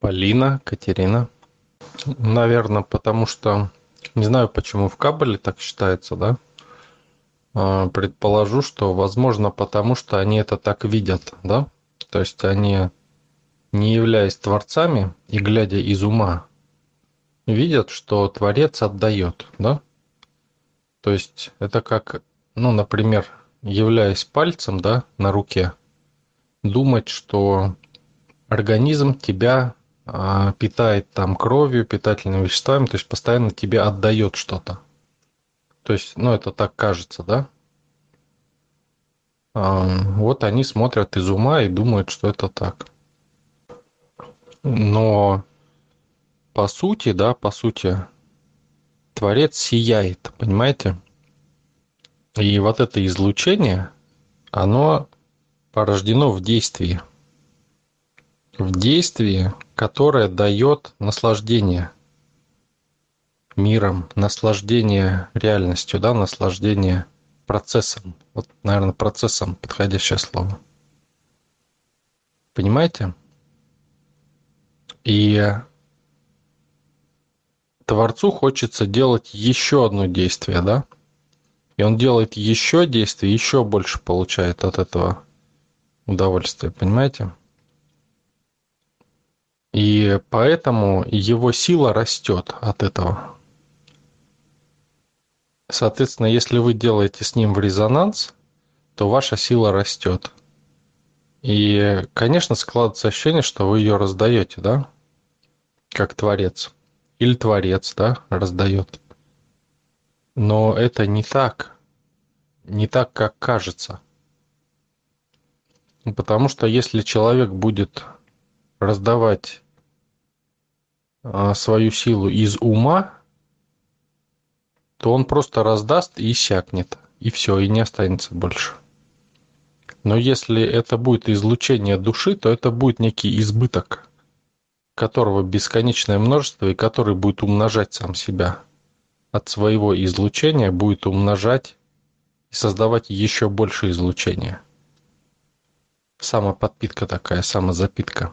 Полина, Катерина. Наверное, потому что... Не знаю, почему в Кабеле так считается, да? А, предположу, что, возможно, потому что они это так видят, да? То есть они, не являясь творцами и глядя из ума, видят, что Творец отдает, да? То есть это как, ну, например, являясь пальцем, да, на руке, думать, что организм тебя а, питает там кровью, питательными веществами, то есть постоянно тебе отдает что-то. То есть, ну, это так кажется, да? Вот они смотрят из ума и думают, что это так. Но по сути, да, по сути, Творец сияет, понимаете? И вот это излучение, оно порождено в действии. В действии, которое дает наслаждение миром, наслаждение реальностью, да, наслаждение процессом. Вот, наверное, процессом подходящее слово. Понимаете? И Творцу хочется делать еще одно действие, да? И он делает еще действие, еще больше получает от этого удовольствия, понимаете? Поэтому его сила растет от этого. Соответственно, если вы делаете с ним в резонанс, то ваша сила растет. И, конечно, складывается ощущение, что вы ее раздаете, да? Как творец. Или творец, да, раздает. Но это не так. Не так, как кажется. Потому что если человек будет раздавать свою силу из ума, то он просто раздаст и иссякнет. И все, и не останется больше. Но если это будет излучение души, то это будет некий избыток, которого бесконечное множество и который будет умножать сам себя. От своего излучения будет умножать и создавать еще больше излучения. Самоподпитка такая, самозапитка.